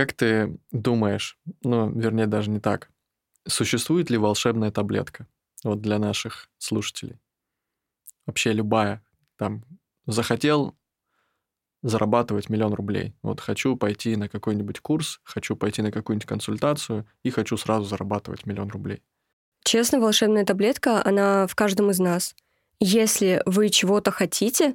Как ты думаешь, ну, вернее, даже не так, существует ли волшебная таблетка вот для наших слушателей? Вообще любая. Там захотел зарабатывать миллион рублей. Вот хочу пойти на какой-нибудь курс, хочу пойти на какую-нибудь консультацию и хочу сразу зарабатывать миллион рублей. Честно, волшебная таблетка, она в каждом из нас. Если вы чего-то хотите,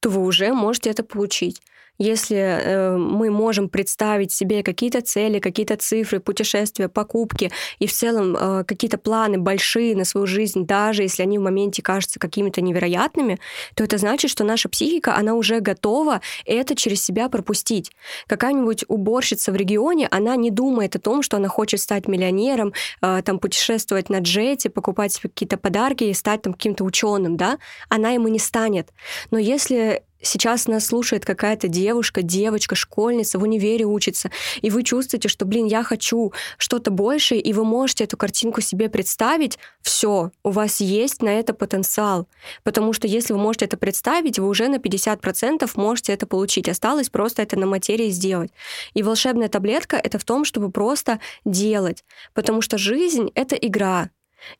то вы уже можете это получить если э, мы можем представить себе какие-то цели, какие-то цифры, путешествия, покупки и в целом э, какие-то планы большие на свою жизнь, даже если они в моменте кажутся какими-то невероятными, то это значит, что наша психика, она уже готова это через себя пропустить. Какая-нибудь уборщица в регионе, она не думает о том, что она хочет стать миллионером, э, там путешествовать на джете, покупать какие-то подарки и стать там каким-то ученым, да? Она ему не станет. Но если сейчас нас слушает какая-то девушка, девочка, школьница, в универе учится, и вы чувствуете, что, блин, я хочу что-то большее, и вы можете эту картинку себе представить, все, у вас есть на это потенциал. Потому что если вы можете это представить, вы уже на 50% можете это получить. Осталось просто это на материи сделать. И волшебная таблетка — это в том, чтобы просто делать. Потому что жизнь — это игра.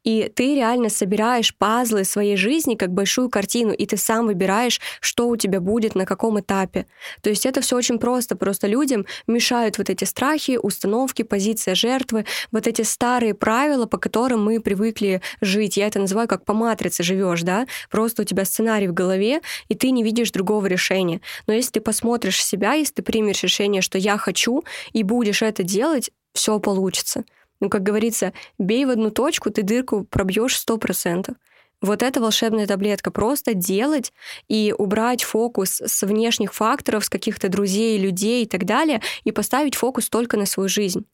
И ты реально собираешь пазлы своей жизни как большую картину, и ты сам выбираешь, что у тебя будет, на каком этапе. То есть это все очень просто. Просто людям мешают вот эти страхи, установки, позиция жертвы, вот эти старые правила, по которым мы привыкли жить. Я это называю как по матрице живешь, да? Просто у тебя сценарий в голове, и ты не видишь другого решения. Но если ты посмотришь себя, если ты примешь решение, что я хочу, и будешь это делать, все получится. Ну, как говорится, бей в одну точку, ты дырку пробьешь сто процентов. Вот эта волшебная таблетка. Просто делать и убрать фокус с внешних факторов, с каких-то друзей, людей и так далее, и поставить фокус только на свою жизнь.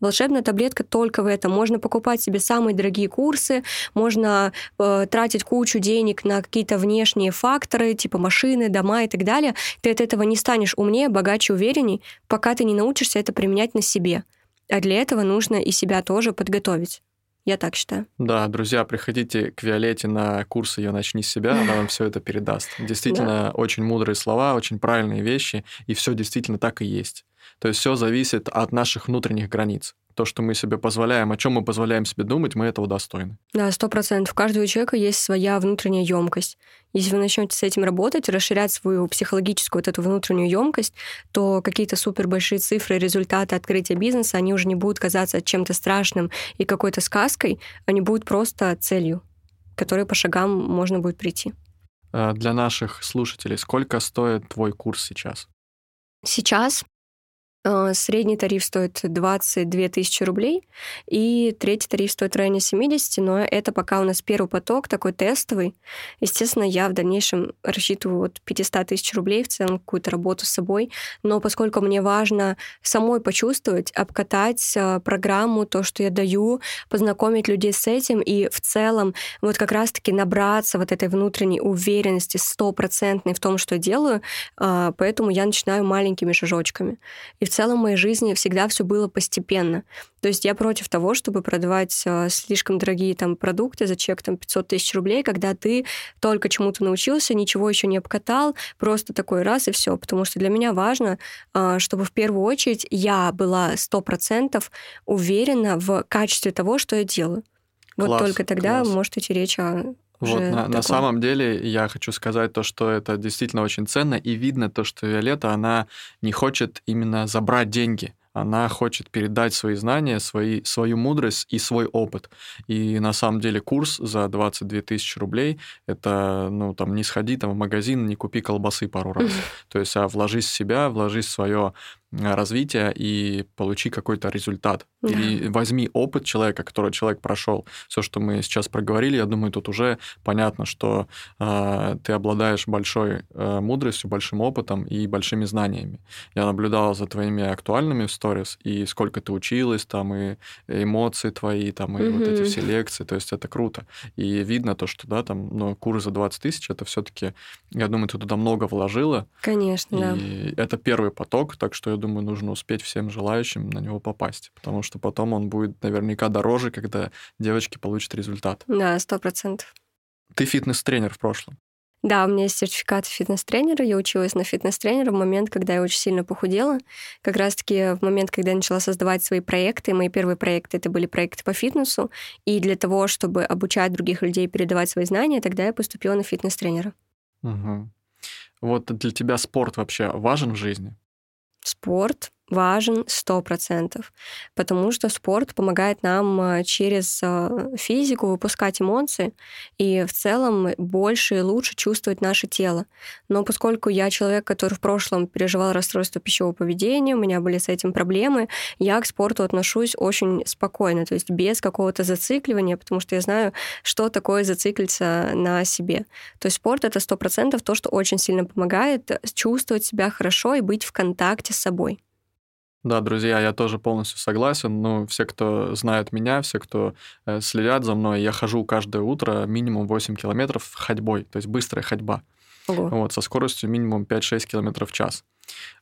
Волшебная таблетка только в этом. Можно покупать себе самые дорогие курсы, можно э, тратить кучу денег на какие-то внешние факторы, типа машины, дома и так далее. Ты от этого не станешь умнее, богаче, уверенней, пока ты не научишься это применять на себе. А для этого нужно и себя тоже подготовить. Я так считаю. Да, друзья, приходите к Виолетте на курсы «Я начни с себя», она вам все это передаст. Действительно, да. очень мудрые слова, очень правильные вещи, и все действительно так и есть. То есть все зависит от наших внутренних границ то, что мы себе позволяем, о чем мы позволяем себе думать, мы этого достойны. Да, сто процентов. У каждого человека есть своя внутренняя емкость. Если вы начнете с этим работать, расширять свою психологическую вот эту внутреннюю емкость, то какие-то супер большие цифры, результаты открытия бизнеса, они уже не будут казаться чем-то страшным и какой-то сказкой, они будут просто целью, к которой по шагам можно будет прийти. А для наших слушателей, сколько стоит твой курс сейчас? Сейчас Э, средний тариф стоит 22 тысячи рублей, и третий тариф стоит в районе 70, но это пока у нас первый поток, такой тестовый. Естественно, я в дальнейшем рассчитываю от 500 тысяч рублей в целом какую-то работу с собой, но поскольку мне важно самой почувствовать, обкатать э, программу, то, что я даю, познакомить людей с этим, и в целом вот как раз-таки набраться вот этой внутренней уверенности стопроцентной в том, что делаю, э, поэтому я начинаю маленькими шажочками. И в целом в моей жизни всегда все было постепенно. То есть я против того, чтобы продавать э, слишком дорогие там продукты за чек там 500 тысяч рублей, когда ты только чему-то научился, ничего еще не обкатал, просто такой раз и все. Потому что для меня важно, э, чтобы в первую очередь я была 100% уверена в качестве того, что я делаю. Вот класс, только тогда класс. может идти речь о вот на, на самом деле я хочу сказать то, что это действительно очень ценно, и видно то, что Виолетта, она не хочет именно забрать деньги она хочет передать свои знания, свои, свою мудрость и свой опыт. И на самом деле курс за 22 тысячи рублей — это, ну, там, не сходи там в магазин, не купи колбасы пару раз. То есть, а вложись в себя, вложись в свое развития и получи какой-то результат. Да. Или возьми опыт человека, который человек прошел. Все, что мы сейчас проговорили, я думаю, тут уже понятно, что э, ты обладаешь большой э, мудростью, большим опытом и большими знаниями. Я наблюдал за твоими актуальными сторис, и сколько ты училась, там, и эмоции твои, там, и mm-hmm. вот эти все лекции, то есть это круто. И видно то, что, да, там, ну, курс за 20 тысяч, это все таки я думаю, ты туда много вложила. Конечно, и да. это первый поток, так что я думаю, нужно успеть всем желающим на него попасть, потому что потом он будет наверняка дороже, когда девочки получат результат. Да, сто процентов. Ты фитнес-тренер в прошлом. Да, у меня есть сертификат фитнес-тренера. Я училась на фитнес-тренера в момент, когда я очень сильно похудела. Как раз-таки в момент, когда я начала создавать свои проекты. Мои первые проекты — это были проекты по фитнесу. И для того, чтобы обучать других людей передавать свои знания, тогда я поступила на фитнес-тренера. Угу. Вот для тебя спорт вообще важен в жизни? Спорт важен 100%, потому что спорт помогает нам э, через э, физику выпускать эмоции и в целом больше и лучше чувствовать наше тело. Но поскольку я человек, который в прошлом переживал расстройство пищевого поведения, у меня были с этим проблемы, я к спорту отношусь очень спокойно, то есть без какого-то зацикливания, потому что я знаю, что такое зациклиться на себе. То есть спорт — это 100% то, что очень сильно помогает чувствовать себя хорошо и быть в контакте с собой. Да, друзья, я тоже полностью согласен. Ну, все, кто знают меня, все, кто э, следят за мной, я хожу каждое утро минимум 8 километров ходьбой, то есть быстрая ходьба. Ого. Вот, со скоростью минимум 5-6 километров в час.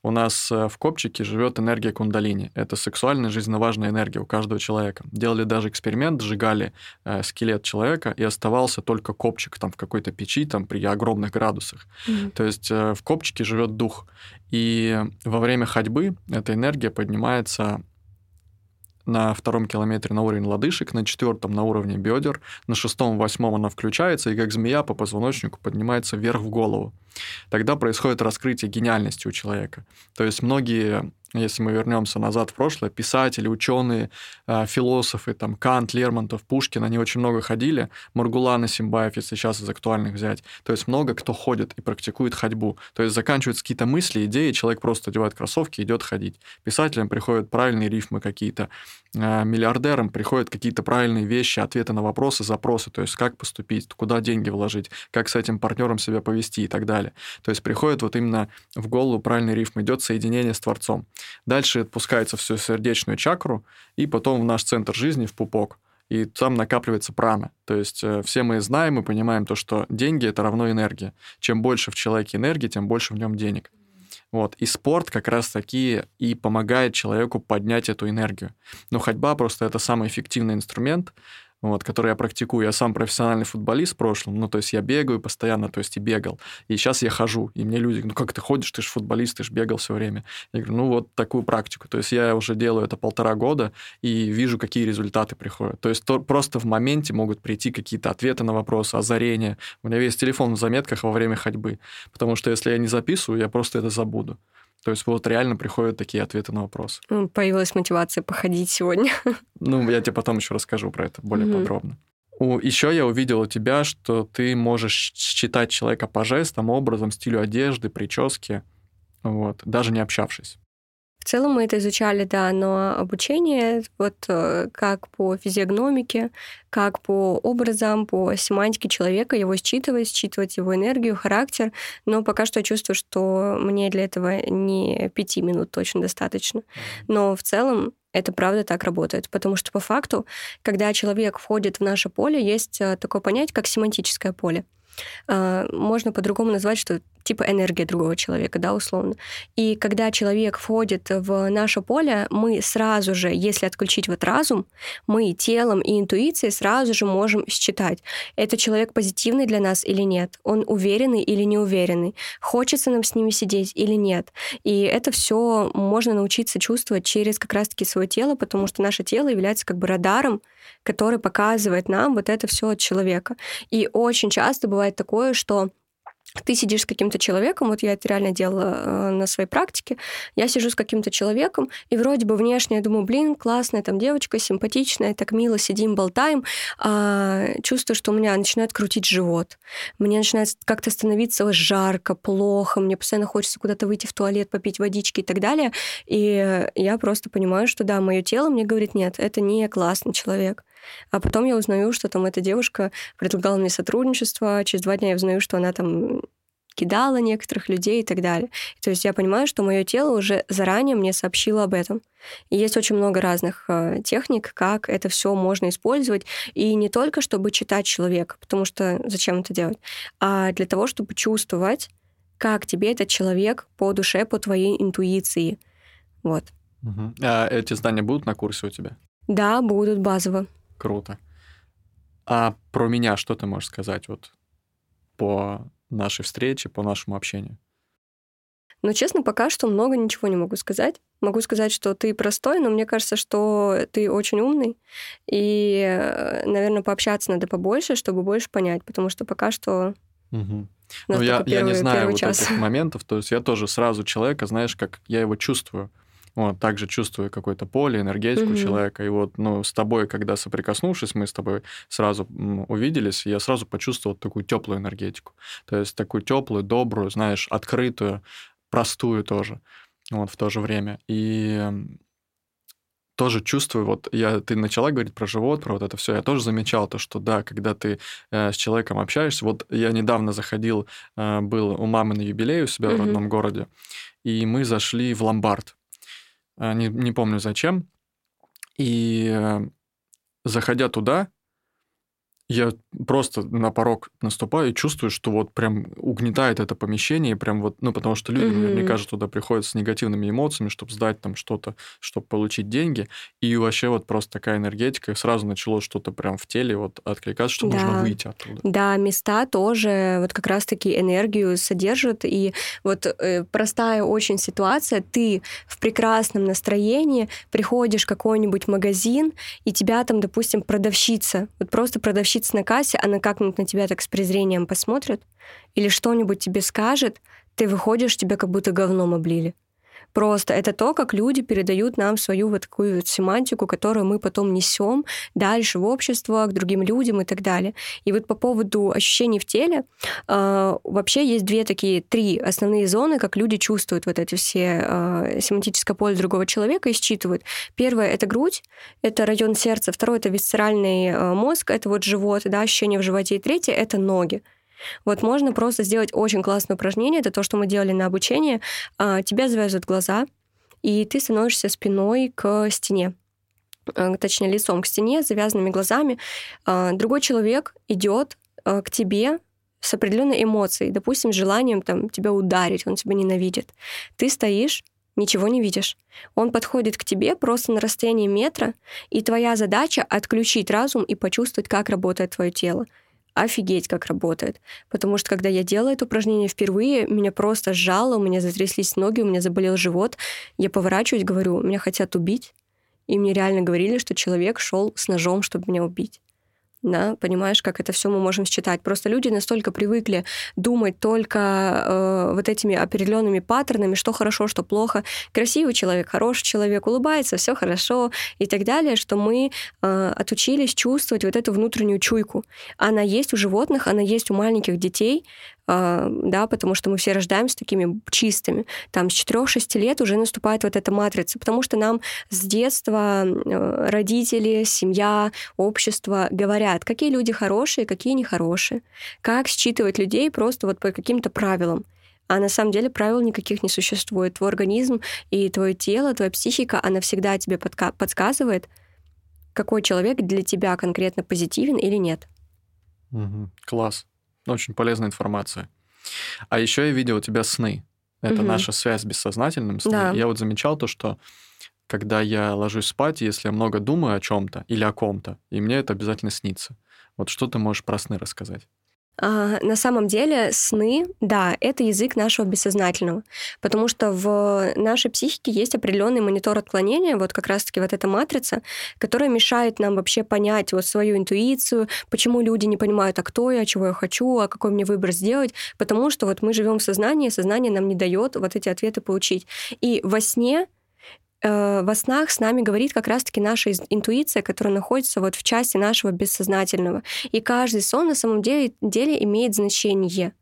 У нас э, в копчике живет энергия кундалини. Это сексуальная, жизненно важная энергия у каждого человека. Делали даже эксперимент, сжигали э, скелет человека, и оставался только копчик там в какой-то печи, там при огромных градусах. Mm-hmm. То есть э, в копчике живет дух. И во время ходьбы эта энергия поднимается на втором километре на уровень лодыжек, на четвертом на уровне бедер, на шестом, восьмом она включается и как змея по позвоночнику поднимается вверх в голову. Тогда происходит раскрытие гениальности у человека. То есть многие если мы вернемся назад в прошлое, писатели, ученые, а, философы, там, Кант, Лермонтов, Пушкин, они очень много ходили, Маргулан и Симбаев, если сейчас из актуальных взять. То есть много кто ходит и практикует ходьбу. То есть заканчиваются какие-то мысли, идеи, человек просто одевает кроссовки и идет ходить. Писателям приходят правильные рифмы какие-то, а, миллиардерам приходят какие-то правильные вещи, ответы на вопросы, запросы, то есть как поступить, куда деньги вложить, как с этим партнером себя повести и так далее. То есть приходит вот именно в голову правильный рифм, идет соединение с Творцом. Дальше отпускается все в сердечную чакру, и потом в наш центр жизни, в пупок. И там накапливается прана. То есть э, все мы знаем и понимаем то, что деньги — это равно энергия. Чем больше в человеке энергии, тем больше в нем денег. Вот. И спорт как раз-таки и помогает человеку поднять эту энергию. Но ходьба просто это самый эффективный инструмент, вот, который я практикую. Я сам профессиональный футболист в прошлом, ну, то есть я бегаю постоянно, то есть и бегал. И сейчас я хожу, и мне люди, ну, как ты ходишь, ты же футболист, ты же бегал все время. Я говорю, ну, вот такую практику. То есть я уже делаю это полтора года и вижу, какие результаты приходят. То есть то, просто в моменте могут прийти какие-то ответы на вопросы, озарения. У меня весь телефон в заметках во время ходьбы, потому что если я не записываю, я просто это забуду. То есть вот реально приходят такие ответы на вопрос. Появилась мотивация походить сегодня. Ну, я тебе потом еще расскажу про это более mm-hmm. подробно. Еще я увидел у тебя, что ты можешь считать человека по жестам, образом, стилю одежды, прически, вот, даже не общавшись. В целом мы это изучали, да, но обучение вот э, как по физиогномике, как по образам, по семантике человека, его считывать, считывать его энергию, характер, но пока что я чувствую, что мне для этого не пяти минут точно достаточно. Но в целом это правда так работает, потому что по факту, когда человек входит в наше поле, есть э, такое понятие, как семантическое поле. А, можно по-другому назвать, что типа энергия другого человека, да, условно. И когда человек входит в наше поле, мы сразу же, если отключить вот разум, мы телом и интуицией сразу же можем считать, это человек позитивный для нас или нет, он уверенный или неуверенный, хочется нам с ними сидеть или нет. И это все можно научиться чувствовать через как раз-таки свое тело, потому что наше тело является как бы радаром, который показывает нам вот это все от человека. И очень часто бывает такое, что ты сидишь с каким-то человеком, вот я это реально делала э, на своей практике, я сижу с каким-то человеком, и вроде бы внешне я думаю, блин, классная там девочка, симпатичная, так мило сидим, болтаем, а чувствую, что у меня начинает крутить живот, мне начинает как-то становиться жарко, плохо, мне постоянно хочется куда-то выйти в туалет, попить водички и так далее, и я просто понимаю, что да, мое тело мне говорит, нет, это не классный человек. А потом я узнаю, что там эта девушка предлагала мне сотрудничество, через два дня я узнаю, что она там кидала некоторых людей и так далее. То есть я понимаю, что мое тело уже заранее мне сообщило об этом. И есть очень много разных э, техник, как это все можно использовать. И не только, чтобы читать человека, потому что зачем это делать, а для того, чтобы чувствовать, как тебе этот человек по душе, по твоей интуиции. Вот. Угу. А эти знания будут на курсе у тебя? Да, будут базово. Круто. А про меня что ты можешь сказать вот по нашей встречи, по нашему общению? Но, честно, пока что много ничего не могу сказать. Могу сказать, что ты простой, но мне кажется, что ты очень умный. И, э, наверное, пообщаться надо побольше, чтобы больше понять, потому что пока что Угу. Ну, я, первый, я не знаю вот час. этих моментов, то есть я тоже сразу человека, знаешь, как я его чувствую. Вот, также чувствую какое-то поле, энергетику mm человека. И вот, ну, с тобой, когда соприкоснувшись, мы с тобой сразу увиделись, я сразу почувствовал такую теплую энергетику. То есть такую теплую, добрую, знаешь, открытую, простую тоже. Вот, в то же время. И тоже чувствую, вот я, ты начала говорить про живот, про вот это все, я тоже замечал то, что да, когда ты э, с человеком общаешься, вот я недавно заходил, э, был у мамы на юбилей у себя mm-hmm. в родном городе, и мы зашли в ломбард, не, не помню зачем, и э, заходя туда, я просто на порог наступаю и чувствую, что вот прям угнетает это помещение, прям вот, ну, потому что люди mm-hmm. наверняка же туда приходят с негативными эмоциями, чтобы сдать там что-то, чтобы получить деньги, и вообще вот просто такая энергетика, и сразу начало что-то прям в теле вот откликаться, что да. нужно выйти оттуда. Да, места тоже вот как раз-таки энергию содержат, и вот э, простая очень ситуация, ты в прекрасном настроении приходишь в какой-нибудь магазин, и тебя там, допустим, продавщица, вот просто продавщица продавщица на кассе, она как-нибудь на тебя так с презрением посмотрит или что-нибудь тебе скажет, ты выходишь, тебя как будто говном облили. Просто это то, как люди передают нам свою вот такую вот семантику, которую мы потом несем дальше в общество, к другим людям и так далее. И вот по поводу ощущений в теле, э, вообще есть две такие, три основные зоны, как люди чувствуют вот эти все э, семантическое поле другого человека и считывают. Первое — это грудь, это район сердца. Второе — это висцеральный э, мозг, это вот живот, да, ощущение в животе. И третье — это ноги. Вот можно просто сделать очень классное упражнение. Это то, что мы делали на обучении. А, тебя завязывают глаза, и ты становишься спиной к стене а, точнее лицом к стене, с завязанными глазами. А, другой человек идет к тебе с определенной эмоцией, допустим, желанием там, тебя ударить, он тебя ненавидит. Ты стоишь, ничего не видишь. Он подходит к тебе просто на расстоянии метра, и твоя задача — отключить разум и почувствовать, как работает твое тело офигеть, как работает. Потому что, когда я делала это упражнение впервые, меня просто сжало, у меня затряслись ноги, у меня заболел живот. Я поворачиваюсь, говорю, меня хотят убить. И мне реально говорили, что человек шел с ножом, чтобы меня убить да, понимаешь, как это все мы можем считать. Просто люди настолько привыкли думать только э, вот этими определенными паттернами, что хорошо, что плохо. Красивый человек, хороший человек, улыбается, все хорошо и так далее, что мы э, отучились чувствовать вот эту внутреннюю чуйку. Она есть у животных, она есть у маленьких детей, да, потому что мы все рождаемся такими чистыми. Там с 4-6 лет уже наступает вот эта матрица, потому что нам с детства э, родители, семья, общество говорят, какие люди хорошие, какие нехорошие, как считывать людей просто вот по каким-то правилам. А на самом деле правил никаких не существует. Твой организм и твое тело, твоя психика, она всегда тебе подка- подсказывает, какой человек для тебя конкретно позитивен или нет. Угу. Класс. Очень полезная информация. А еще я видел у тебя сны. Это угу. наша связь с бессознательным сном. Да. Я вот замечал то, что когда я ложусь спать, если я много думаю о чем-то или о ком-то, и мне это обязательно снится. Вот что ты можешь про сны рассказать? А, на самом деле сны, да, это язык нашего бессознательного, потому что в нашей психике есть определенный монитор отклонения, вот как раз-таки вот эта матрица, которая мешает нам вообще понять вот свою интуицию, почему люди не понимают, а кто я, чего я хочу, а какой мне выбор сделать, потому что вот мы живем в сознании, сознание нам не дает вот эти ответы получить. И во сне Э, во снах с нами говорит как раз-таки наша интуиция, которая находится вот в части нашего бессознательного. И каждый сон на самом деле, деле имеет значение.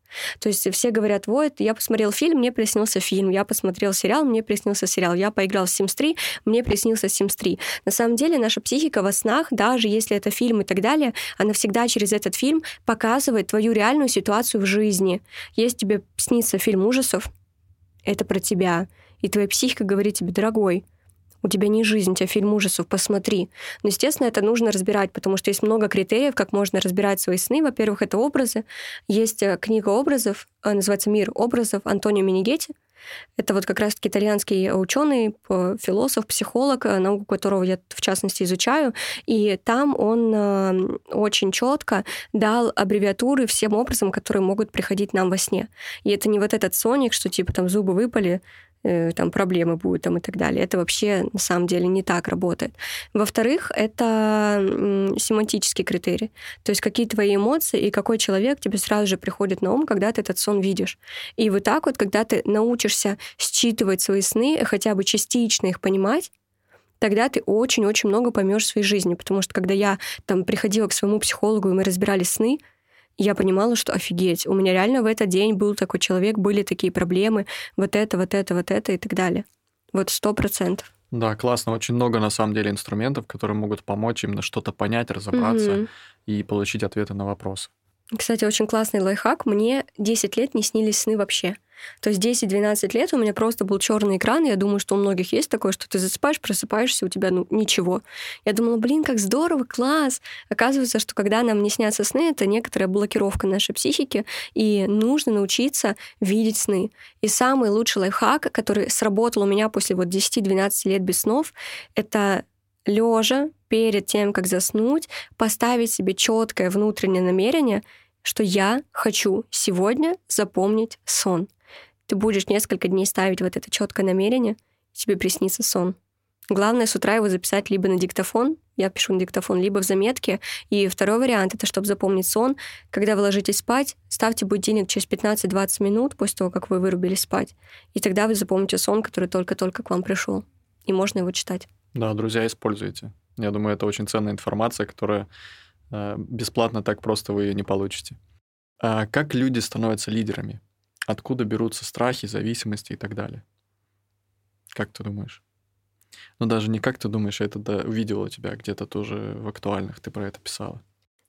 То есть все говорят, вот, я посмотрел фильм, мне приснился фильм, я посмотрел сериал, мне приснился сериал, я поиграл в Sims 3, мне приснился Sims 3. На самом деле наша психика во снах, даже если это фильм и так далее, она всегда через этот фильм показывает твою реальную ситуацию в жизни. Если тебе снится фильм ужасов, это про тебя и твоя психика говорит тебе, дорогой, у тебя не жизнь, у тебя фильм ужасов, посмотри. Но, естественно, это нужно разбирать, потому что есть много критериев, как можно разбирать свои сны. Во-первых, это образы. Есть э, книга образов, э, называется «Мир образов» Антонио Минигетти. Это вот как раз-таки итальянский ученый, философ, психолог, э, науку которого я в частности изучаю. И там он э, очень четко дал аббревиатуры всем образом, которые могут приходить нам во сне. И это не вот этот соник, что типа там зубы выпали, Э, там проблемы будут там и так далее. Это вообще на самом деле не так работает. Во-вторых, это семантический критерий. То есть какие твои эмоции и какой человек тебе сразу же приходит на ум, когда ты этот сон видишь. И вот так вот, когда ты научишься считывать свои сны, хотя бы частично их понимать, тогда ты очень-очень много поймешь в своей жизни. Потому что когда я там приходила к своему психологу, и мы разбирали сны, я понимала, что офигеть, у меня реально в этот день был такой человек, были такие проблемы, вот это, вот это, вот это и так далее. Вот сто процентов. Да, классно. Очень много, на самом деле, инструментов, которые могут помочь именно что-то понять, разобраться угу. и получить ответы на вопросы. Кстати, очень классный лайфхак. Мне 10 лет не снились сны вообще. То есть 10-12 лет у меня просто был черный экран, я думаю, что у многих есть такое, что ты засыпаешь, просыпаешься, у тебя ну, ничего. Я думала, блин, как здорово, класс. Оказывается, что когда нам не снятся сны, это некоторая блокировка нашей психики, и нужно научиться видеть сны. И самый лучший лайфхак, который сработал у меня после вот 10-12 лет без снов, это лежа перед тем, как заснуть, поставить себе четкое внутреннее намерение, что я хочу сегодня запомнить сон. Ты будешь несколько дней ставить вот это четкое намерение, тебе приснится сон. Главное с утра его записать либо на диктофон, я пишу на диктофон, либо в заметке. И второй вариант — это чтобы запомнить сон. Когда вы ложитесь спать, ставьте будильник через 15-20 минут после того, как вы вырубили спать. И тогда вы запомните сон, который только-только к вам пришел. И можно его читать. Да, друзья, используйте. Я думаю, это очень ценная информация, которая э, бесплатно так просто вы ее не получите. А как люди становятся лидерами? Откуда берутся страхи, зависимости и так далее? Как ты думаешь? Ну, даже не как ты думаешь, а это да, увидела тебя где-то тоже в актуальных, ты про это писала.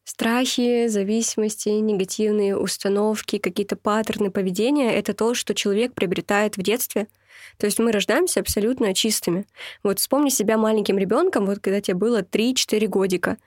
Страхи, зависимости, негативные установки, какие-то паттерны поведения — это то, что человек приобретает в детстве — то есть мы рождаемся абсолютно чистыми. Вот вспомни себя маленьким ребенком, вот когда тебе было 3-4 годика.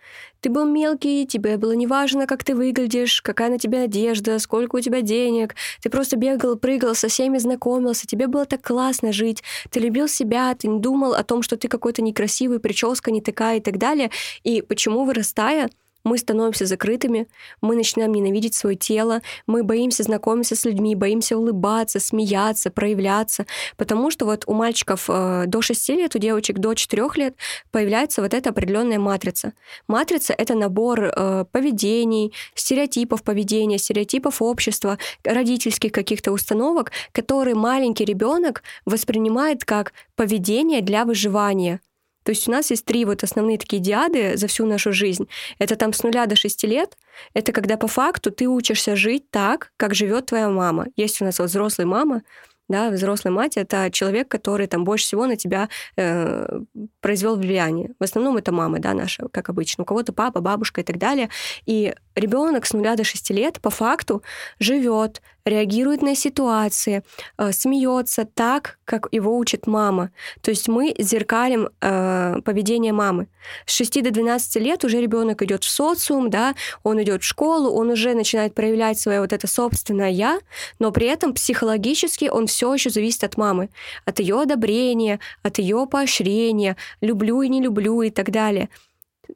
Ты был мелкий, тебе было неважно, как ты выглядишь, какая на тебя одежда, сколько у тебя денег. Ты просто бегал, прыгал, со всеми знакомился, тебе было так классно жить. Ты любил себя, ты не думал о том, что ты какой-то некрасивый, прическа не такая и так далее. И почему, вырастая, мы становимся закрытыми, мы начинаем ненавидеть свое тело, мы боимся знакомиться с людьми, боимся улыбаться, смеяться, проявляться, потому что вот у мальчиков э, до 6 лет, у девочек до 4 лет появляется вот эта определенная матрица. Матрица — это набор э, поведений, стереотипов поведения, стереотипов общества, родительских каких-то установок, которые маленький ребенок воспринимает как поведение для выживания — то есть у нас есть три вот основные такие диады за всю нашу жизнь. Это там с нуля до шести лет. Это когда по факту ты учишься жить так, как живет твоя мама. Есть у нас вот взрослая мама, да, взрослая мать это человек, который там больше всего на тебя э, произвел влияние. В основном это мама, да, наша, как обычно. У кого-то папа, бабушка и так далее. И ребенок с нуля до шести лет по факту живет, реагирует на ситуации, э, смеется так, как его учит мама. То есть мы зеркалим э, поведение мамы. С 6 до 12 лет уже ребенок идет в социум, да, он идет в школу, он уже начинает проявлять свое вот это собственное я, но при этом психологически он все еще зависит от мамы, от ее одобрения, от ее поощрения, люблю и не люблю и так далее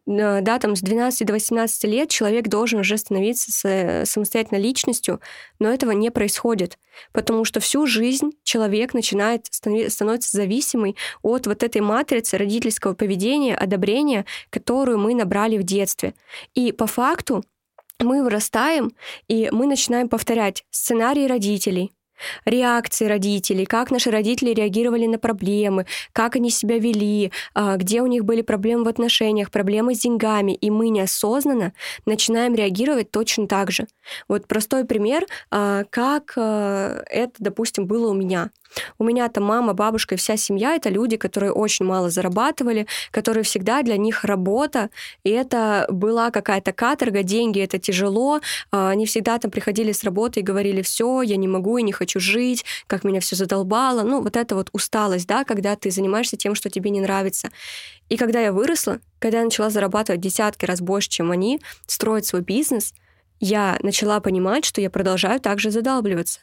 да, там с 12 до 18 лет человек должен уже становиться самостоятельной личностью, но этого не происходит, потому что всю жизнь человек начинает становиться зависимый от вот этой матрицы родительского поведения, одобрения, которую мы набрали в детстве. И по факту мы вырастаем, и мы начинаем повторять сценарии родителей, реакции родителей, как наши родители реагировали на проблемы, как они себя вели, а, где у них были проблемы в отношениях, проблемы с деньгами, и мы неосознанно начинаем реагировать точно так же. Вот простой пример, а, как а, это, допустим, было у меня. У меня там мама, бабушка и вся семья — это люди, которые очень мало зарабатывали, которые всегда для них работа, и это была какая-то каторга, деньги — это тяжело. Они всегда там приходили с работы и говорили, все, я не могу и не хочу жить, как меня все задолбало. Ну, вот это вот усталость, да, когда ты занимаешься тем, что тебе не нравится. И когда я выросла, когда я начала зарабатывать десятки раз больше, чем они, строить свой бизнес, я начала понимать, что я продолжаю также задалбливаться.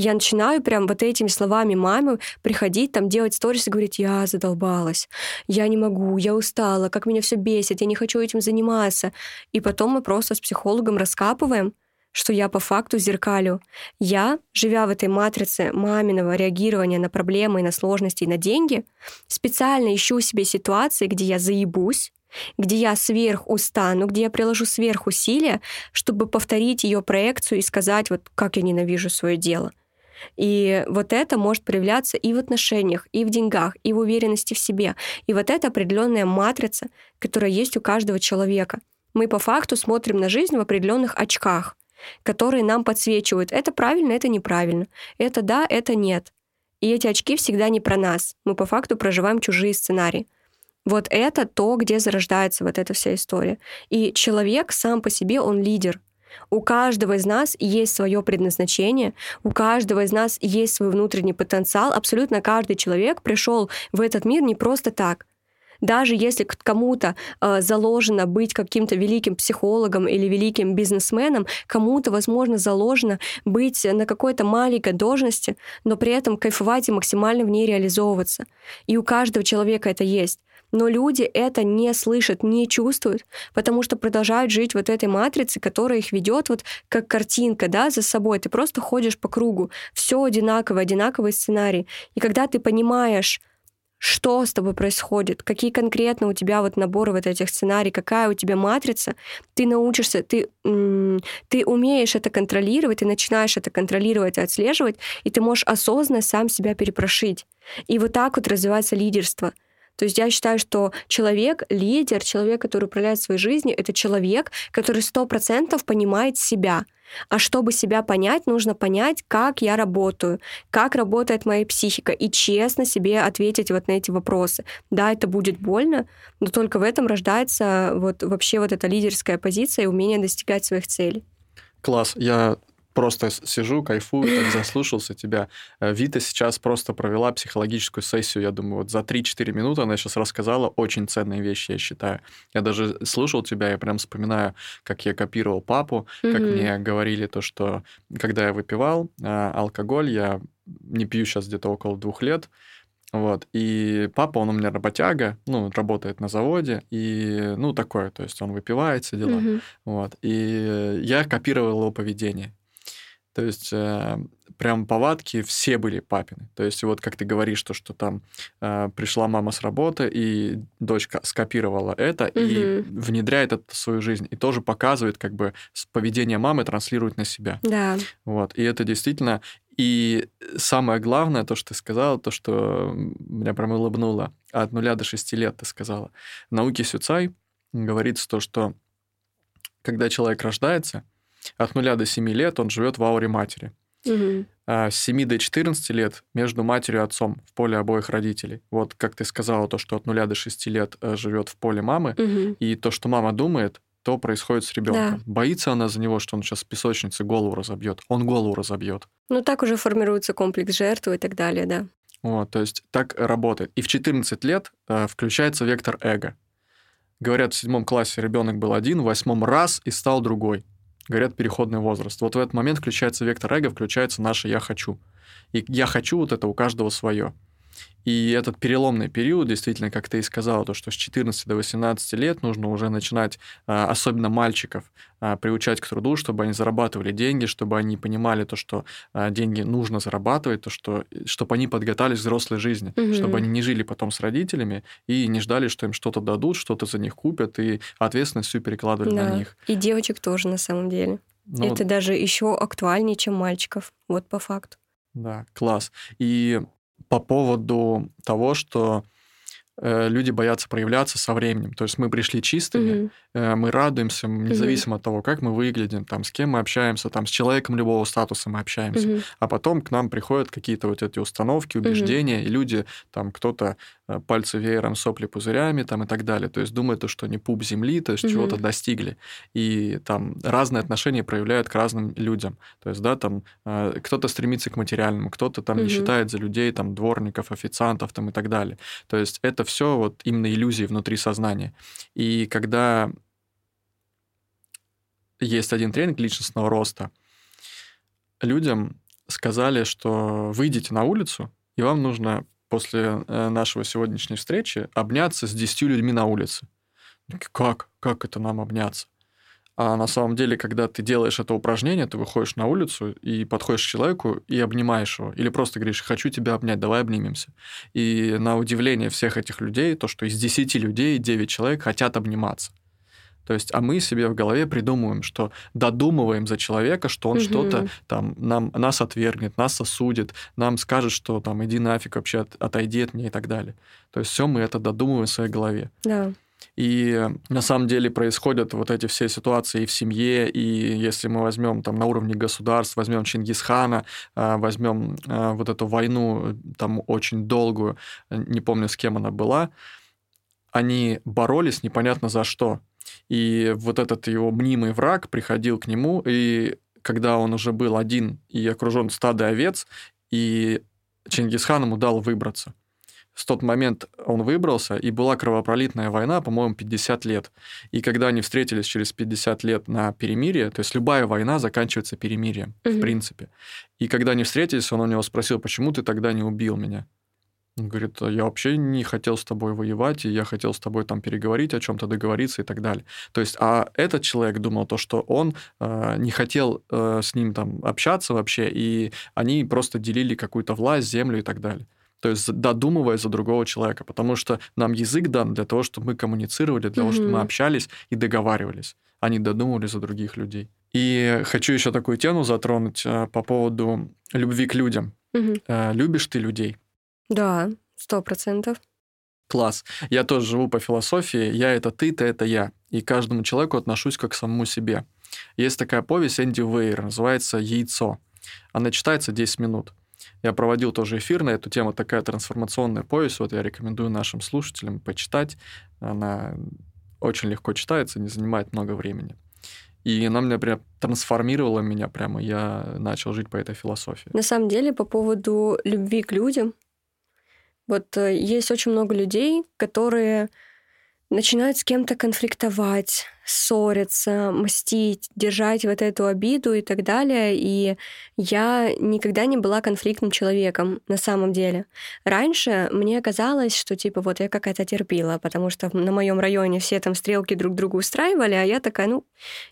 Я начинаю прям вот этими словами мамы приходить, там делать сторис и говорить, я задолбалась, я не могу, я устала, как меня все бесит, я не хочу этим заниматься. И потом мы просто с психологом раскапываем, что я по факту зеркалю. Я, живя в этой матрице маминого реагирования на проблемы, на сложности и на деньги, специально ищу себе ситуации, где я заебусь, где я сверх устану, где я приложу сверх усилия, чтобы повторить ее проекцию и сказать, вот как я ненавижу свое дело. И вот это может проявляться и в отношениях, и в деньгах, и в уверенности в себе. И вот это определенная матрица, которая есть у каждого человека. Мы по факту смотрим на жизнь в определенных очках, которые нам подсвечивают. Это правильно, это неправильно. Это да, это нет. И эти очки всегда не про нас. Мы по факту проживаем чужие сценарии. Вот это то, где зарождается вот эта вся история. И человек сам по себе, он лидер. У каждого из нас есть свое предназначение, у каждого из нас есть свой внутренний потенциал. Абсолютно каждый человек пришел в этот мир не просто так. Даже если кому-то э, заложено быть каким-то великим психологом или великим бизнесменом, кому-то, возможно, заложено быть на какой-то маленькой должности, но при этом кайфовать и максимально в ней реализовываться. И у каждого человека это есть. Но люди это не слышат, не чувствуют, потому что продолжают жить вот этой матрице, которая их ведет вот как картинка, да, за собой. Ты просто ходишь по кругу, все одинаково, одинаковый сценарий. И когда ты понимаешь, что с тобой происходит, какие конкретно у тебя вот наборы вот этих сценарий, какая у тебя матрица, ты научишься, ты, ты умеешь это контролировать, ты начинаешь это контролировать и отслеживать, и ты можешь осознанно сам себя перепрошить. И вот так вот развивается лидерство — то есть я считаю, что человек, лидер, человек, который управляет своей жизнью, это человек, который сто процентов понимает себя. А чтобы себя понять, нужно понять, как я работаю, как работает моя психика, и честно себе ответить вот на эти вопросы. Да, это будет больно, но только в этом рождается вот вообще вот эта лидерская позиция и умение достигать своих целей. Класс. Я просто сижу, кайфую, так заслушался тебя. Э, Вита сейчас просто провела психологическую сессию, я думаю, вот за 3-4 минуты она сейчас рассказала очень ценные вещи, я считаю. Я даже слушал тебя, я прям вспоминаю, как я копировал папу, mm-hmm. как мне говорили то, что когда я выпивал э, алкоголь, я не пью сейчас где-то около двух лет, вот, и папа, он у меня работяга, ну, работает на заводе, и, ну, такое, то есть он выпивает, все дела, mm-hmm. вот, и я копировал его поведение. То есть э, прям повадки все были папины. То есть вот как ты говоришь, то, что там э, пришла мама с работы, и дочка скопировала это угу. и внедряет это в свою жизнь. И тоже показывает, как бы поведение мамы транслирует на себя. Да. Вот. И это действительно... И самое главное, то, что ты сказала, то, что меня прям улыбнуло, от нуля до шести лет ты сказала. В науке Сюцай говорится то, что когда человек рождается, от 0 до 7 лет он живет в ауре матери. Угу. А с 7 до 14 лет между матерью и отцом в поле обоих родителей. Вот как ты сказала, то, что от 0 до 6 лет э, живет в поле мамы, угу. и то, что мама думает, то происходит с ребенком. Да. Боится она за него, что он сейчас в песочнице голову разобьет. Он голову разобьет. Ну, так уже формируется комплекс жертвы и так далее, да. Вот, то есть так работает. И в 14 лет э, включается вектор эго. Говорят, в седьмом классе ребенок был один, в восьмом раз и стал другой говорят, переходный возраст. Вот в этот момент включается вектор эго, включается наше «я хочу». И «я хочу» вот это у каждого свое. И этот переломный период, действительно, как ты и сказала, то, что с 14 до 18 лет нужно уже начинать, а, особенно мальчиков, а, приучать к труду, чтобы они зарабатывали деньги, чтобы они понимали то, что а, деньги нужно зарабатывать, то, что, чтобы они подготовились к взрослой жизни, угу. чтобы они не жили потом с родителями и не ждали, что им что-то дадут, что-то за них купят, и ответственность всю перекладывали да. на них. И девочек тоже, на самом деле. Ну, Это даже еще актуальнее, чем мальчиков, вот по факту. Да, класс. И по поводу того, что э, люди боятся проявляться со временем. То есть мы пришли чистыми, mm-hmm. Э, мы радуемся, независимо mm-hmm. от того, как мы выглядим, там, с кем мы общаемся, там, с человеком любого статуса мы общаемся. Mm-hmm. А потом к нам приходят какие-то вот эти установки, убеждения, mm-hmm. и люди, там, кто-то Э, пальцы веером, сопли пузырями там, и так далее. То есть думают, что они пуп земли, то есть угу. чего-то достигли. И там разные отношения проявляют к разным людям. То есть, да, там э, кто-то стремится к материальному, кто-то там угу. не считает за людей, там, дворников, официантов там, и так далее. То есть это все вот именно иллюзии внутри сознания. И когда есть один тренинг личностного роста, людям сказали, что выйдите на улицу, и вам нужно после э, нашего сегодняшней встречи обняться с 10 людьми на улице. Как? Как это нам обняться? А на самом деле, когда ты делаешь это упражнение, ты выходишь на улицу и подходишь к человеку и обнимаешь его. Или просто говоришь, хочу тебя обнять, давай обнимемся. И на удивление всех этих людей, то, что из 10 людей 9 человек хотят обниматься. То есть, а мы себе в голове придумываем, что додумываем за человека, что он угу. что-то там нам, нас отвергнет, нас осудит, нам скажет, что там иди нафиг вообще, от, отойди от меня и так далее. То есть все мы это додумываем в своей голове. Да. И на самом деле происходят вот эти все ситуации и в семье, и если мы возьмем там на уровне государств, возьмем Чингисхана, а, возьмем а, вот эту войну там очень долгую, не помню, с кем она была, они боролись непонятно за что. И вот этот его мнимый враг приходил к нему, и когда он уже был один и окружен стадой овец, и Чингисхан ему дал выбраться в тот момент он выбрался, и была кровопролитная война, по-моему, 50 лет. И когда они встретились через 50 лет на перемирие, то есть любая война заканчивается перемирием, угу. в принципе. И когда они встретились, он у него спросил, почему ты тогда не убил меня? Он говорит, я вообще не хотел с тобой воевать, и я хотел с тобой там переговорить о чем-то, договориться и так далее. То есть, а этот человек думал то, что он э, не хотел э, с ним там общаться вообще, и они просто делили какую-то власть, землю и так далее. То есть додумывая за другого человека, потому что нам язык дан для того, чтобы мы коммуницировали, для того, чтобы мы общались и договаривались, а не додумывали за других людей. И хочу еще такую тему затронуть а, по поводу любви к людям. Угу. А, любишь ты людей? Да, сто процентов. Класс. Я тоже живу по философии. Я это ты, ты это я. И к каждому человеку отношусь как к самому себе. Есть такая повесть Энди Вейер, называется «Яйцо». Она читается 10 минут. Я проводил тоже эфир на эту тему, такая трансформационная повесть. Вот я рекомендую нашим слушателям почитать. Она очень легко читается, не занимает много времени. И она меня прям трансформировала меня прямо. Я начал жить по этой философии. На самом деле, по поводу любви к людям, вот э, есть очень много людей, которые начинают с кем-то конфликтовать, ссориться, мстить, держать вот эту обиду и так далее. И я никогда не была конфликтным человеком на самом деле. Раньше мне казалось, что типа вот я какая-то терпила, потому что на моем районе все там стрелки друг другу устраивали, а я такая, ну,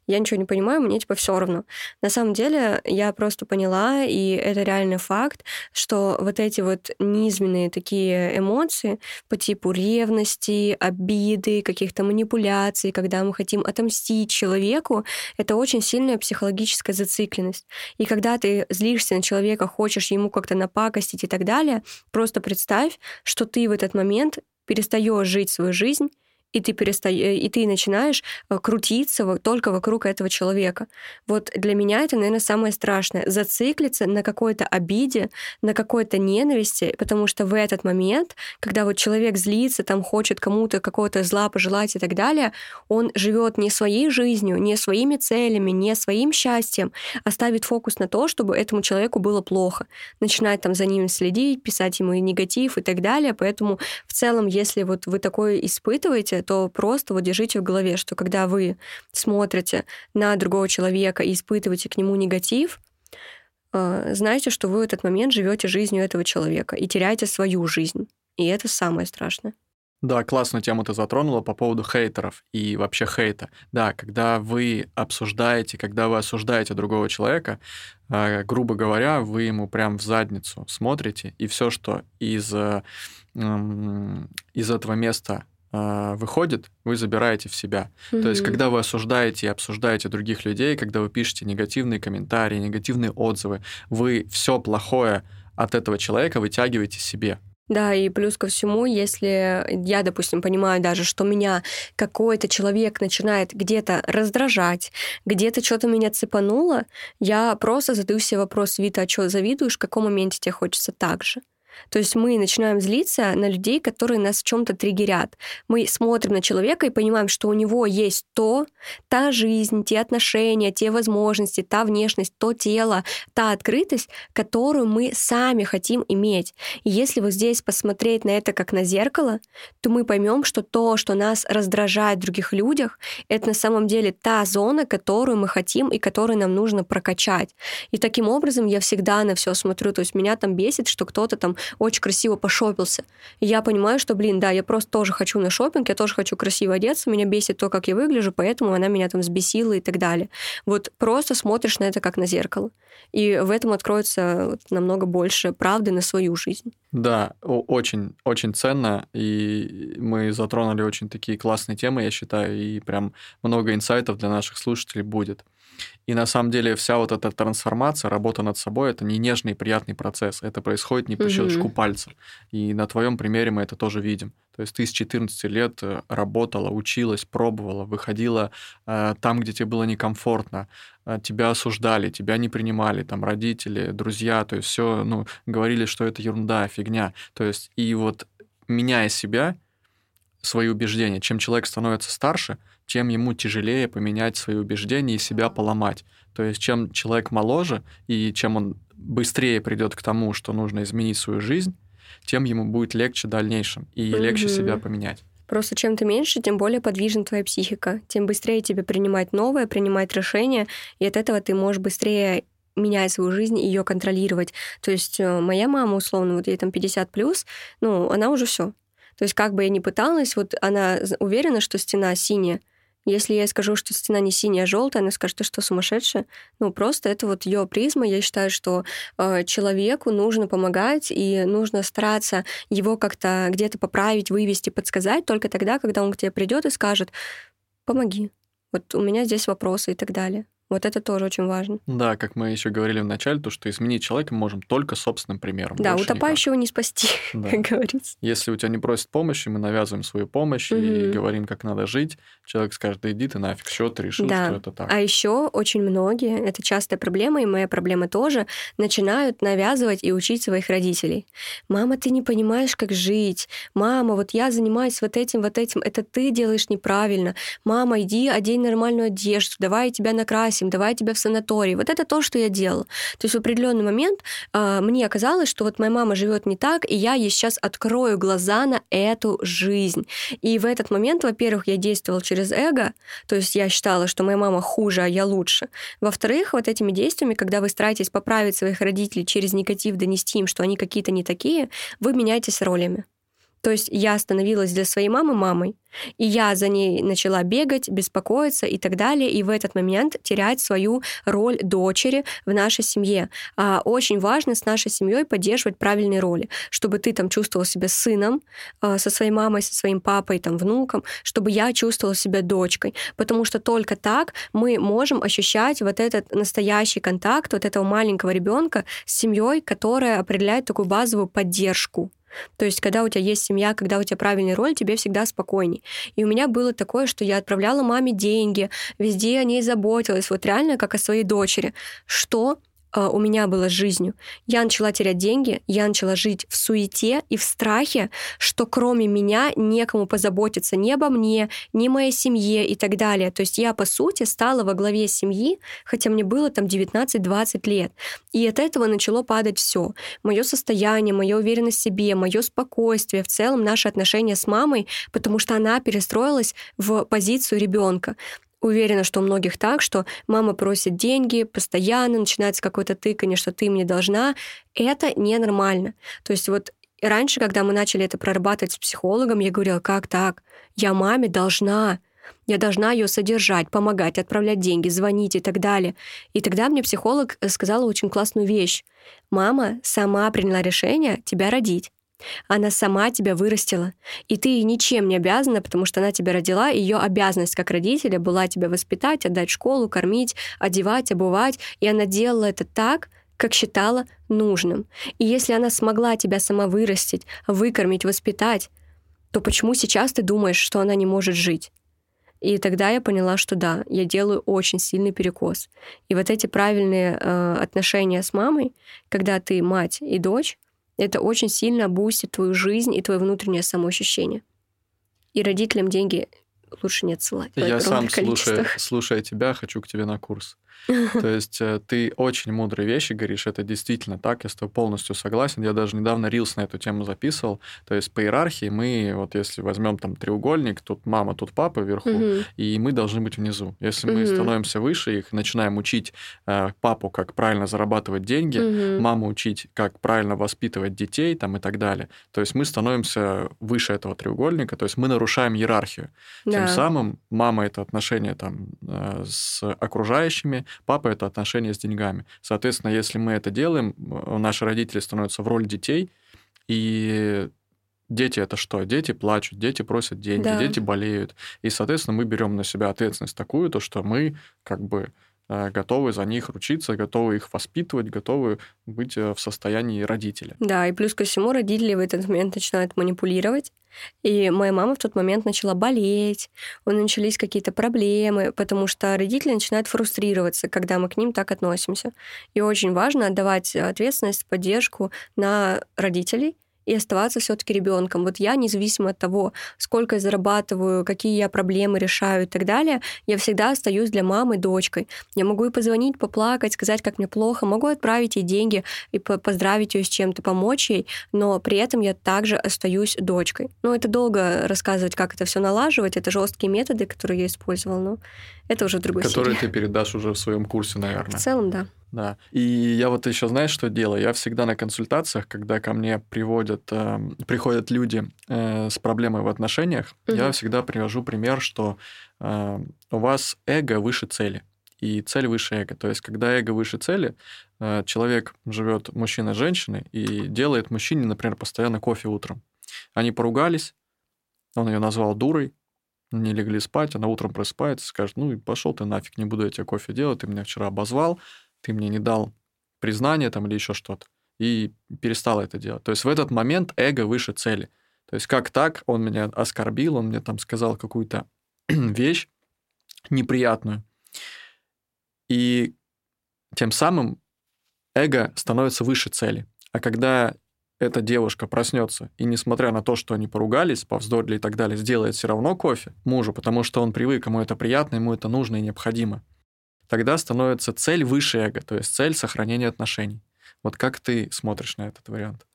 я ничего не понимаю, мне типа все равно. На самом деле я просто поняла, и это реальный факт, что вот эти вот низменные такие эмоции по типу ревности, обиды, каких-то манипуляций, когда мы хотим отомстить человеку, это очень сильная психологическая зацикленность. И когда ты злишься на человека, хочешь ему как-то напакостить и так далее, просто представь, что ты в этот момент перестаешь жить свою жизнь и ты, переста... Э, и ты начинаешь э, крутиться только вокруг этого человека. Вот для меня это, наверное, самое страшное. Зациклиться на какой-то обиде, на какой-то ненависти, потому что в этот момент, когда вот человек злится, там хочет кому-то какого-то зла пожелать и так далее, он живет не своей жизнью, не своими целями, не своим счастьем, а ставит фокус на то, чтобы этому человеку было плохо. Начинает там за ним следить, писать ему негатив и так далее. Поэтому в целом, если вот вы такое испытываете, то просто вот держите в голове, что когда вы смотрите на другого человека и испытываете к нему негатив, э, знайте, что вы в этот момент живете жизнью этого человека и теряете свою жизнь. И это самое страшное. Да, классную тему ты затронула по поводу хейтеров и вообще хейта. Да, когда вы обсуждаете, когда вы осуждаете другого человека, э, грубо говоря, вы ему прям в задницу смотрите, и все, что из, э, из этого места выходит, вы забираете в себя. Mm-hmm. То есть, когда вы осуждаете и обсуждаете других людей, когда вы пишете негативные комментарии, негативные отзывы, вы все плохое от этого человека вытягиваете себе. Да, и плюс ко всему, если я, допустим, понимаю даже, что меня какой-то человек начинает где-то раздражать, где-то что-то меня цепануло, я просто задаю себе вопрос, Вита, а что завидуешь, в каком моменте тебе хочется так же? То есть мы начинаем злиться на людей, которые нас в чем-то триггерят. Мы смотрим на человека и понимаем, что у него есть то, та жизнь, те отношения, те возможности, та внешность, то тело, та открытость, которую мы сами хотим иметь. И если вот здесь посмотреть на это как на зеркало, то мы поймем, что то, что нас раздражает в других людях, это на самом деле та зона, которую мы хотим и которую нам нужно прокачать. И таким образом я всегда на все смотрю. То есть меня там бесит, что кто-то там очень красиво пошопился. Я понимаю, что, блин, да, я просто тоже хочу на шопинг, я тоже хочу красиво одеться, меня бесит то, как я выгляжу, поэтому она меня там взбесила и так далее. Вот просто смотришь на это как на зеркало. И в этом откроется намного больше правды на свою жизнь. Да, очень, очень ценно, и мы затронули очень такие классные темы, я считаю, и прям много инсайтов для наших слушателей будет. И на самом деле вся вот эта трансформация, работа над собой, это не нежный и приятный процесс. Это происходит не по щелчку пальца. И на твоем примере мы это тоже видим. То есть ты с 14 лет э, работала, училась, пробовала, выходила э, там, где тебе было некомфортно, э, тебя осуждали, тебя не принимали, там родители, друзья, то есть все, ну, говорили, что это ерунда, фигня. То есть и вот меняя себя, свои убеждения, чем человек становится старше, тем ему тяжелее поменять свои убеждения и себя поломать. То есть чем человек моложе и чем он быстрее придет к тому, что нужно изменить свою жизнь, тем ему будет легче в дальнейшем и mm-hmm. легче себя поменять. Просто чем ты меньше, тем более подвижна твоя психика, тем быстрее тебе принимать новое, принимать решения, и от этого ты можешь быстрее менять свою жизнь и ее контролировать. То есть э, моя мама, условно, вот ей там 50 плюс, ну, она уже все. То есть как бы я ни пыталась, вот она уверена, что стена синяя, если я скажу, что стена не синяя, а желтая, она скажет, что, сумасшедшая? Ну, просто это вот ее призма. Я считаю, что э, человеку нужно помогать и нужно стараться его как-то где-то поправить, вывести, подсказать только тогда, когда он к тебе придет и скажет, помоги. Вот у меня здесь вопросы и так далее. Вот это тоже очень важно. Да, как мы еще говорили в начале, то, что изменить человека мы можем только собственным примером. Да, утопающего никак. не спасти, да. как говорится. Если у тебя не просят помощи, мы навязываем свою помощь угу. и говорим, как надо жить. Человек скажет, да иди ты нафиг, что ты решил, да. что это так. А еще очень многие, это частая проблема, и моя проблема тоже, начинают навязывать и учить своих родителей. Мама, ты не понимаешь, как жить. Мама, вот я занимаюсь вот этим, вот этим, это ты делаешь неправильно. Мама, иди одень нормальную одежду, давай я тебя накрасим накрасим, давай тебя в санаторий. Вот это то, что я делала. То есть в определенный момент э, мне оказалось, что вот моя мама живет не так, и я ей сейчас открою глаза на эту жизнь. И в этот момент, во-первых, я действовала через эго, то есть я считала, что моя мама хуже, а я лучше. Во-вторых, вот этими действиями, когда вы стараетесь поправить своих родителей через негатив, донести им, что они какие-то не такие, вы меняетесь ролями. То есть я становилась для своей мамы мамой, и я за ней начала бегать, беспокоиться и так далее, и в этот момент терять свою роль дочери в нашей семье. А очень важно с нашей семьей поддерживать правильные роли, чтобы ты там чувствовал себя сыном а, со своей мамой, со своим папой, там, внуком, чтобы я чувствовала себя дочкой, потому что только так мы можем ощущать вот этот настоящий контакт вот этого маленького ребенка с семьей, которая определяет такую базовую поддержку. То есть, когда у тебя есть семья, когда у тебя правильный роль, тебе всегда спокойней. И у меня было такое, что я отправляла маме деньги, везде о ней заботилась, вот реально как о своей дочери. Что Э, у меня было с жизнью. Я начала терять деньги, я начала жить в суете и в страхе, что кроме меня некому позаботиться ни обо мне, ни моей семье и так далее. То есть я, по сути, стала во главе семьи, хотя мне было там 19-20 лет. И от этого начало падать все. Мое состояние, моя уверенность в себе, мое спокойствие, в целом наши отношения с мамой, потому что она перестроилась в позицию ребенка. Уверена, что у многих так, что мама просит деньги постоянно, начинается какое-то тыканье, что ты мне должна. Это ненормально. То есть вот раньше, когда мы начали это прорабатывать с психологом, я говорила, как так? Я маме должна. Я должна ее содержать, помогать, отправлять деньги, звонить и так далее. И тогда мне психолог э, сказала очень классную вещь. Мама сама приняла решение тебя родить. Она сама тебя вырастила, и ты ей ничем не обязана, потому что она тебя родила, и ее обязанность как родителя была тебя воспитать, отдать в школу, кормить, одевать, обувать, и она делала это так, как считала нужным. И если она смогла тебя сама вырастить, выкормить, воспитать, то почему сейчас ты думаешь, что она не может жить? И тогда я поняла, что да, я делаю очень сильный перекос. И вот эти правильные э, отношения с мамой, когда ты мать и дочь, Это очень сильно бустит твою жизнь и твое внутреннее самоощущение. И родителям деньги лучше не отсылать. Я сам, слушая, слушая тебя, хочу к тебе на курс. То есть э, ты очень мудрые вещи говоришь, это действительно так, я с тобой полностью согласен. Я даже недавно рилс на эту тему записывал. То есть по иерархии мы, вот если возьмем там треугольник, тут мама, тут папа вверху, угу. и мы должны быть внизу. Если угу. мы становимся выше, их начинаем учить э, папу, как правильно зарабатывать деньги, угу. маму учить, как правильно воспитывать детей там и так далее. То есть мы становимся выше этого треугольника, то есть мы нарушаем иерархию. Да. Тем самым мама это отношение там э, с окружающими, Папа — это отношения с деньгами. Соответственно, если мы это делаем, наши родители становятся в роль детей, и дети это что? Дети плачут, дети просят деньги, да. дети болеют. И, соответственно, мы берем на себя ответственность такую, то, что мы как бы Э, готовы за них ручиться, готовы их воспитывать, готовы быть э, в состоянии родителя. Да, и плюс ко всему родители в этот момент начинают манипулировать. И моя мама в тот момент начала болеть, у нее начались какие-то проблемы, потому что родители начинают фрустрироваться, когда мы к ним так относимся. И очень важно отдавать ответственность, поддержку на родителей, и оставаться все-таки ребенком. Вот я, независимо от того, сколько я зарабатываю, какие я проблемы решаю и так далее, я всегда остаюсь для мамы дочкой. Я могу ей позвонить, поплакать, сказать, как мне плохо, могу отправить ей деньги и поздравить ее с чем-то, помочь ей, но при этом я также остаюсь дочкой. Ну, это долго рассказывать, как это все налаживать, это жесткие методы, которые я использовала, но это уже другой Которые серии. ты передашь уже в своем курсе, наверное. В целом, да. Да. И я вот еще, знаешь, что делаю? Я всегда на консультациях, когда ко мне приводят, э, приходят люди э, с проблемой в отношениях, угу. я всегда привожу пример, что э, у вас эго выше цели. И цель выше эго. То есть, когда эго выше цели, э, человек живет, мужчина с женщиной, и делает мужчине, например, постоянно кофе утром. Они поругались, он ее назвал дурой, не легли спать, она утром просыпается, скажет, ну и пошел ты нафиг, не буду я тебе кофе делать, ты меня вчера обозвал, ты мне не дал признание там или еще что-то, и перестала это делать. То есть в этот момент эго выше цели. То есть как так, он меня оскорбил, он мне там сказал какую-то вещь неприятную. И тем самым эго становится выше цели. А когда эта девушка проснется и, несмотря на то, что они поругались, повздорили и так далее, сделает все равно кофе мужу, потому что он привык, ему это приятно, ему это нужно и необходимо, тогда становится цель выше эго, то есть цель сохранения отношений. Вот как ты смотришь на этот вариант?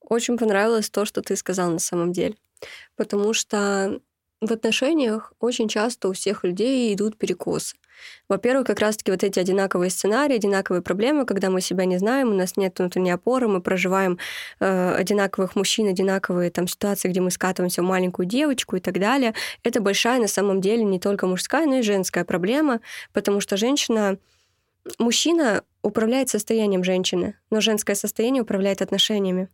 Очень понравилось то, что ты сказал на самом деле. Потому что в отношениях очень часто у всех людей идут перекосы. Во-первых, как раз-таки вот эти одинаковые сценарии, одинаковые проблемы, когда мы себя не знаем, у нас нет внутренней опоры, мы проживаем э, одинаковых мужчин, одинаковые там ситуации, где мы скатываемся в маленькую девочку и так далее. Это большая на самом деле не только мужская, но и женская проблема, потому что женщина Мужчина управляет состоянием женщины, но женское состояние управляет отношениями.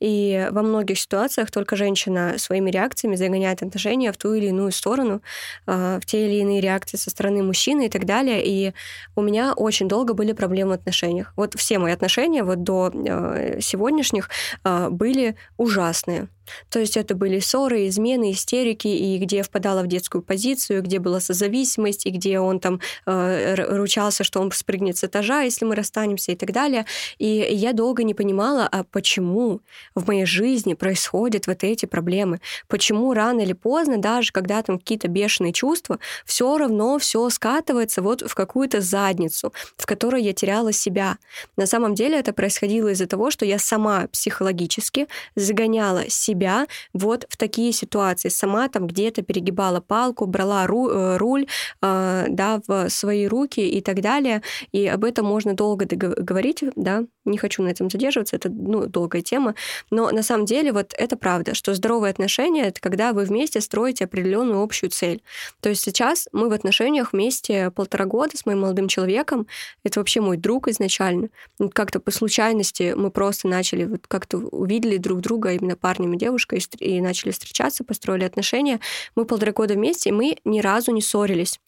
И во многих ситуациях только женщина своими реакциями загоняет отношения в ту или иную сторону, а, в те или иные реакции со стороны мужчины и так далее. И у меня очень долго были проблемы в отношениях. Вот все мои отношения вот до а, сегодняшних а, были ужасные. То есть это были ссоры, измены, истерики, и где я впадала в детскую позицию, где была созависимость, и где он там э, ручался, что он спрыгнет с этажа, если мы расстанемся и так далее. И я долго не понимала, а почему в моей жизни происходят вот эти проблемы. Почему рано или поздно, даже когда там какие-то бешеные чувства, все равно все скатывается вот в какую-то задницу, в которой я теряла себя. На самом деле это происходило из-за того, что я сама психологически загоняла себя себя вот в такие ситуации. Сама там где-то перегибала палку, брала ру, э, руль э, да, в свои руки и так далее. И об этом можно долго говорить, да, не хочу на этом задерживаться, это ну, долгая тема. Но на самом деле вот это правда, что здоровые отношения — это когда вы вместе строите определенную общую цель. То есть сейчас мы в отношениях вместе полтора года с моим молодым человеком. Это вообще мой друг изначально. Как-то по случайности мы просто начали, вот как-то увидели друг друга, именно парнем и девушкой, и начали встречаться, построили отношения. Мы полтора года вместе, и мы ни разу не ссорились.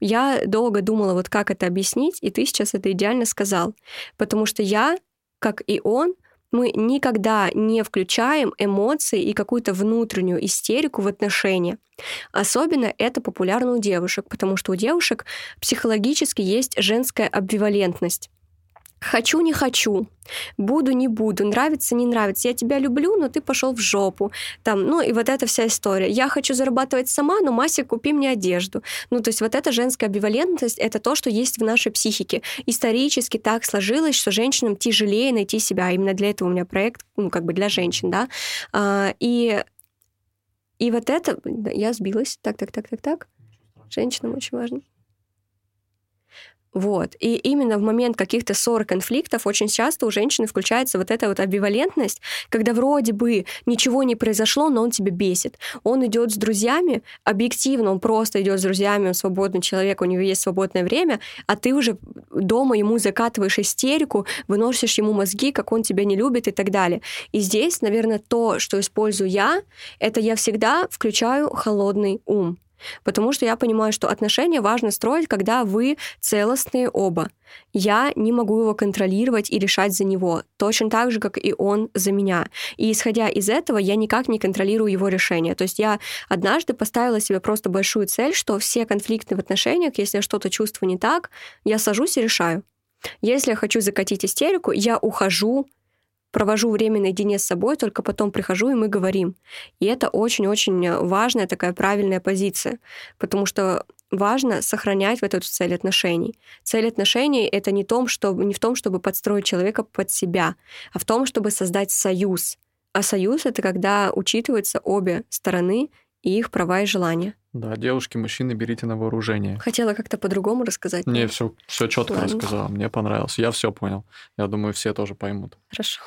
Я долго думала, вот как это объяснить, и ты сейчас это идеально сказал. Потому что я, как и он, мы никогда не включаем эмоции и какую-то внутреннюю истерику в отношения. Особенно это популярно у девушек, потому что у девушек психологически есть женская обвивалентность. Хочу, не хочу. Буду, не буду. Нравится, не нравится. Я тебя люблю, но ты пошел в жопу. Там, ну и вот эта вся история. Я хочу зарабатывать сама, но Мася, купи мне одежду. Ну, то есть вот эта женская амбивалентность — это то, что есть в нашей психике. Исторически так сложилось, что женщинам тяжелее найти себя. Именно для этого у меня проект, ну, как бы для женщин, да. А, и, и вот это... Я сбилась. Так, так, так, так, так. Женщинам очень важно. Вот. И именно в момент каких-то ссор, конфликтов очень часто у женщины включается вот эта вот амбивалентность, когда вроде бы ничего не произошло, но он тебя бесит. Он идет с друзьями, объективно он просто идет с друзьями, он свободный человек, у него есть свободное время, а ты уже дома ему закатываешь истерику, выносишь ему мозги, как он тебя не любит и так далее. И здесь, наверное, то, что использую я, это я всегда включаю холодный ум. Потому что я понимаю, что отношения важно строить, когда вы целостные оба. Я не могу его контролировать и решать за него, точно так же, как и он за меня. И исходя из этого, я никак не контролирую его решение. То есть я однажды поставила себе просто большую цель, что все конфликты в отношениях, если я что-то чувствую не так, я сажусь и решаю. Если я хочу закатить истерику, я ухожу, провожу время наедине с собой, только потом прихожу, и мы говорим. И это очень-очень важная такая правильная позиция, потому что важно сохранять вот эту цель отношений. Цель отношений — это не, том, чтобы, не в том, чтобы подстроить человека под себя, а в том, чтобы создать союз. А союз — это когда учитываются обе стороны и их права и желания. Да, девушки, мужчины, берите на вооружение. Хотела как-то по-другому рассказать. Не, все, все четко рассказала. Мне понравилось. Я все понял. Я думаю, все тоже поймут. Хорошо.